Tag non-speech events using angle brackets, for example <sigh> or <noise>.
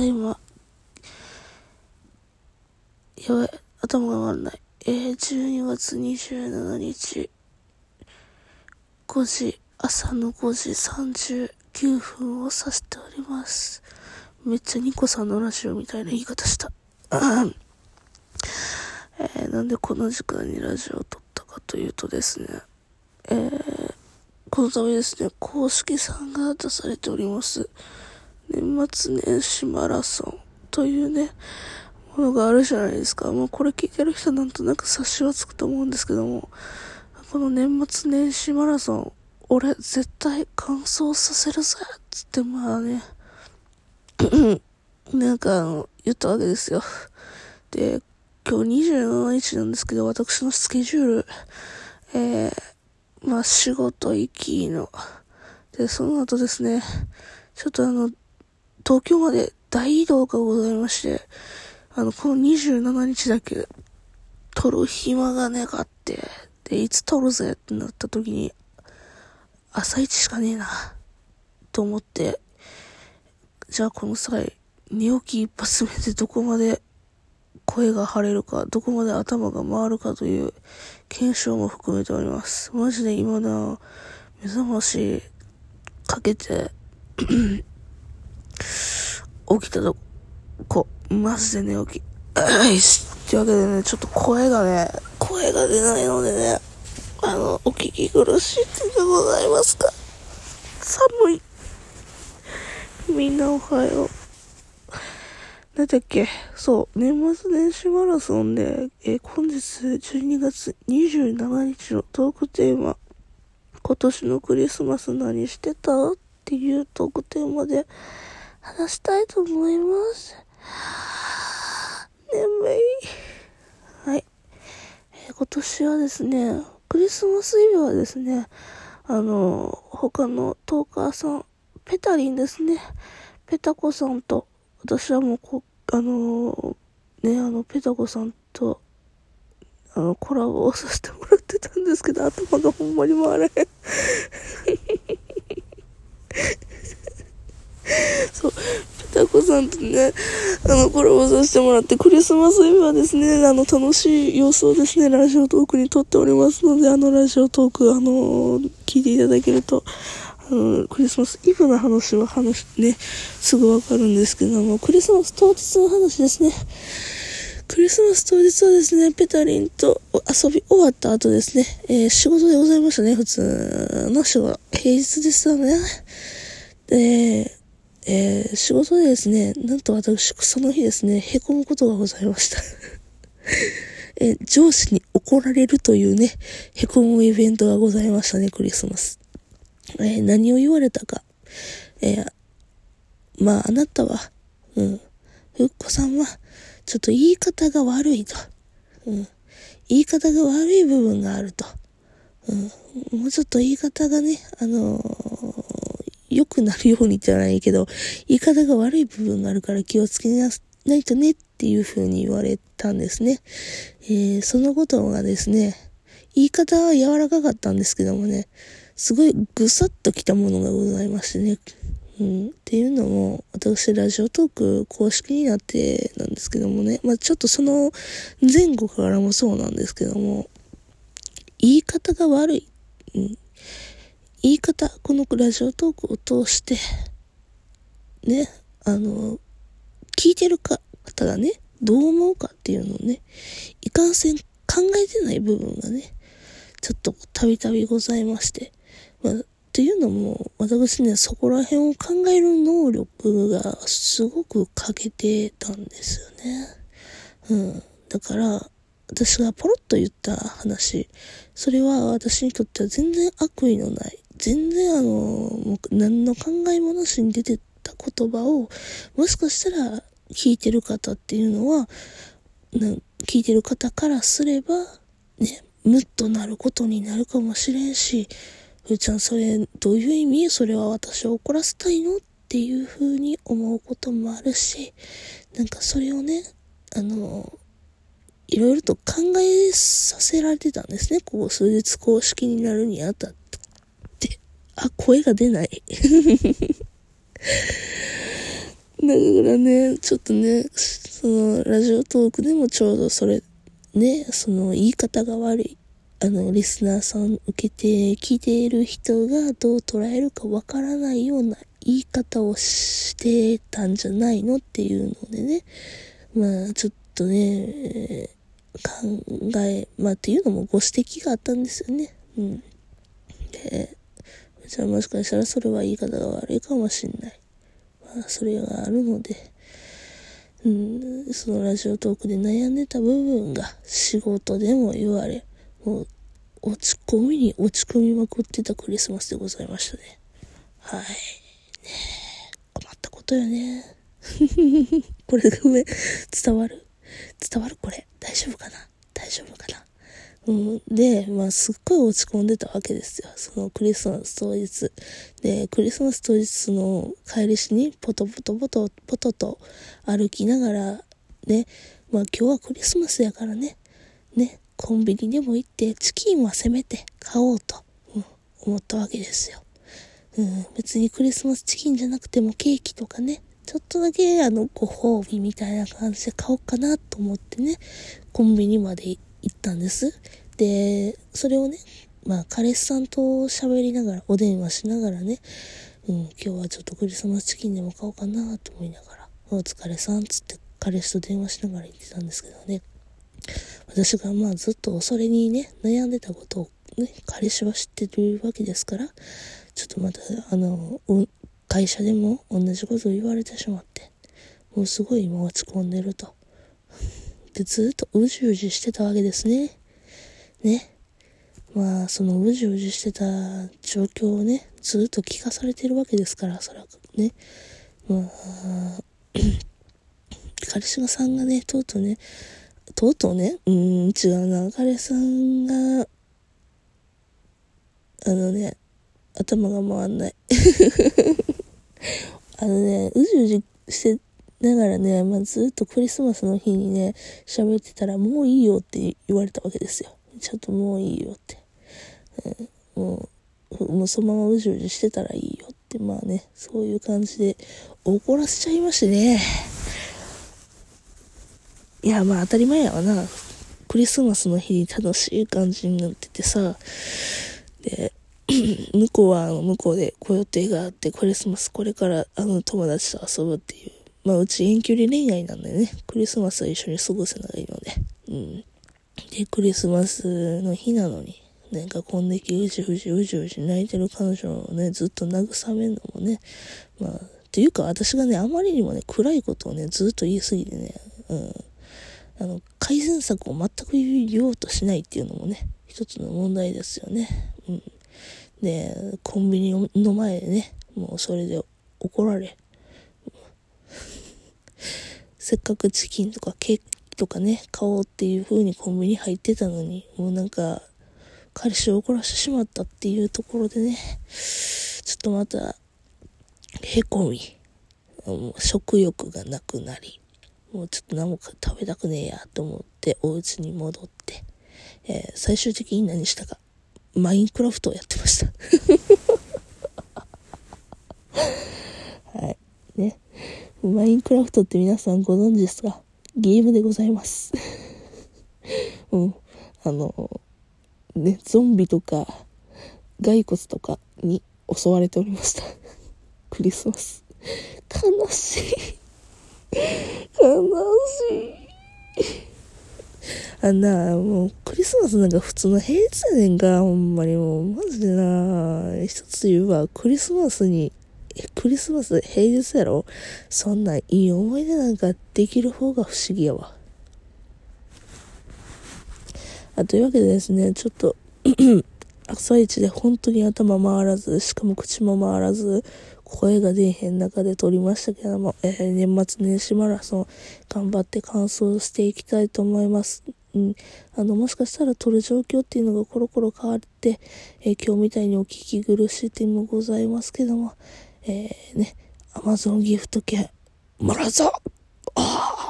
だいま、やばい、頭が回らない。えー、12月27日、5時、朝の5時39分を指しております。めっちゃニコさんのラジオみたいな言い方した。えー、なんでこの時間にラジオを撮ったかというとですね、えー、このためですね、公式さんが出されております、年末年始マラソンというね、ものがあるじゃないですか。もうこれ聞いてる人はなんとなく察しはつくと思うんですけども、この年末年始マラソン、俺絶対完走させるぜつってまあね、<coughs> なんかあの、言ったわけですよ。で、今日27日なんですけど、私のスケジュール、えー、まあ仕事行きの。で、その後ですね、ちょっとあの、東京まで大移動がございまして、あの、この27日だけ、撮る暇がねかって、で、いつ撮るぜってなった時に、朝一しかねえな、と思って、じゃあこの際、寝起き一発目でどこまで声が張れるか、どこまで頭が回るかという検証も含めております。マジで今だ、目覚ましかけて起きたとこ、マジで寝起き。はいし。というわけでね、ちょっと声がね、声が出ないのでね、あの、お聞き苦しいでございますか。寒い。みんなおはよう。なんだっけそう、年末年始マラソンで、え、本日12月27日のトークテーマ、今年のクリスマス何してた？っていうトークテーマで話したいと思います。眠い。はい。えー、今年はですね、クリスマスイブはですね、あの、他のトーカーさん、ペタリンですね。ペタコさんと、私はもうこ、あの、ね、あの、ペタコさんと、あの、コラボをさせてもらってたんですけど、頭がほんまに回らへん。<laughs> そう、ペタコさんとね、あの、コラボさせてもらって、クリスマスイブはですね、あの、楽しい様子をですね、ラジオトークに撮っておりますので、あの、ラジオトーク、あの、聞いていただけると、あの、クリスマスイブの話は話ね、すぐわかるんですけども、クリスマス当日の話ですね。クリスマス当日はですね、ペタリンと遊び終わった後ですね、えー、仕事でございましたね、普通の仕事。平日でしたね。で、えー、仕事でですね、なんと私、その日ですね、凹むことがございました。<laughs> え、上司に怒られるというね、凹むイベントがございましたね、クリスマス。えー、何を言われたか。え、まあ、あなたは、うん、ふっこさんは、ちょっと言い方が悪いと。うん、言い方が悪い部分があると。うん、もうちょっと言い方がね、あの良くなるようにじゃないけど、言い方が悪い部分があるから気をつけないとねっていう風に言われたんですね。えー、そのことがですね、言い方は柔らかかったんですけどもね、すごいぐさっときたものがございましてね。うん、っていうのも、私、ラジオトーク公式になってなんですけどもね、まあちょっとその前後からもそうなんですけども、言い方が悪い。うん、言い方、このラジオトークを通して、ね、あの、聞いてる方がね、どう思うかっていうのをね、いかんせん考えてない部分がね、ちょっとたびたびございまして、まあ、っていうのも、私ね、そこら辺を考える能力がすごく欠けてたんですよね。うん。だから、私がポロッと言った話、それは私にとっては全然悪意のない全然あの、何の考えもなしに出てた言葉を、もしかしたら聞いてる方っていうのは、な聞いてる方からすれば、ね、ムッとなることになるかもしれんし、ふーちゃんそれ、どういう意味？それは私を怒らせたいの？っていう風に思うこともあるし、なんかそれをね、あの、いろいろと考えさせられてたんですね。こう、数日公式になるにあたって。あ、声が出ない。<laughs> だからね、ちょっとね、その、ラジオトークでもちょうどそれ、ね、その、言い方が悪い。あの、リスナーさん受けて聞いている人がどう捉えるかわからないような言い方をしてたんじゃないのっていうのでね、まあ、ちょっとね、考え、まあ、っていうのもご指摘があったんですよね。うん。で、じゃあもしかしたらそれは言い方が悪いかもしんない。まあ、それがあるので、うん、そのラジオトークで悩んでた部分が仕事でも言われ、もう落ち込みに落ち込みまくってたクリスマスでございましたね。はい。ね困ったことよね。<laughs> これごめん。伝わる？伝わるこれ。大丈夫かな？大丈夫かな、で、まあ、すっごい落ち込んでたわけですよ。そのクリスマス当日。で、クリスマス当日の帰りしに、ポトポトポトポトと歩きながら、ね、まあ今日はクリスマスやからね、ね、コンビニでも行ってチキンはせめて買おうと、うん、思ったわけですよ。うん、別にクリスマスチキンじゃなくてもケーキとかね、ちょっとだけあのご褒美みたいな感じで買おうかなと思ってね、コンビニまで行って行ったんです。で、それをね、まあ彼氏さんと喋りながら、お電話しながらね、うん、今日はちょっとクリスマスチキンでも買おうかなと思いながら、お疲れさんつって彼氏と電話しながら言ってたんですけどね。私がまあずっとそれにね、悩んでたことをね、彼氏は知ってるわけですから、ちょっとまた、あの、会社でも同じことを言われてしまって、もうすごい今落ち込んでると。で、ずっとうじうじしてたわけですね。ね。まあ、そのうじうじしてた状況をね、ずっと聞かされてるわけですから、そらね。まあ、<clears throat> 彼氏さんがね、とうとうね、とうとうね、うん、違うな、彼さんが、あのね、頭が回んない。<laughs> あのね、うじうじしてながらね、まあ、ずっとクリスマスの日にね、喋ってたら、もういいよって言われたわけですよ。ちょっともういいよって。うん、もう、もうそのままうじうじしてたらいいよって、まあね、そういう感じで怒らせちゃいましてね。いや、まあ当たり前やわな。クリスマスの日に楽しい感じになっててさ、で、向こうはあの向こうでご予定があって、クリスマスこれからあの友達と遊ぶっていう。まあうち遠距離恋愛なんでね、クリスマスは一緒に過ごせないので。うん。で、クリスマスの日なのに、なんかこんだけうじうじうじうじ泣いてる彼女をね、ずっと慰めるのもね、まあ、っていうか私がね、あまりにもね、暗いことをね、ずっと言い過ぎてね、うん。あの、改善策を全く言おうとしないっていうのもね、一つの問題ですよね。うん。で、コンビニの前でね、もうそれで怒られ、せっかくチキンとかケーキとかね、買おうっていう風にコンビニ入ってたのに、もうなんか、彼氏を怒らせてしまったっていうところでね、ちょっとまた、へこみ、食欲がなくなり、もうちょっと何も食べたくねえやと思ってお家に戻って、えー、最終的に何したか、マインクラフトをやってました。<laughs> マインクラフトって皆さんご存知ですか？ゲームでございます。<laughs> うん。あの、ね、ゾンビとか、骸骨とかに襲われておりました。<laughs> クリスマス。悲しい。悲しい。あんな、もう、クリスマスなんか普通の平日やねんか、ほんまにもう、マジでな、一つ言うわ、クリスマスに、クリスマス平日やろ？そんないい思い出なんかできる方が不思議やわ。あ、というわけでですね、ちょっと <clears throat> 朝一で本当に頭回らず、しかも口も回らず、声が出えへん中で撮りましたけども、えー、年末年始マラソン頑張って完走していきたいと思います。うん、あの、もしかしたら撮る状況っていうのがコロコロ変わって、えー、今日みたいにお聞き苦しい点もございますけども、えー、ね、アマゾンギフト券、もらうぞ。ああ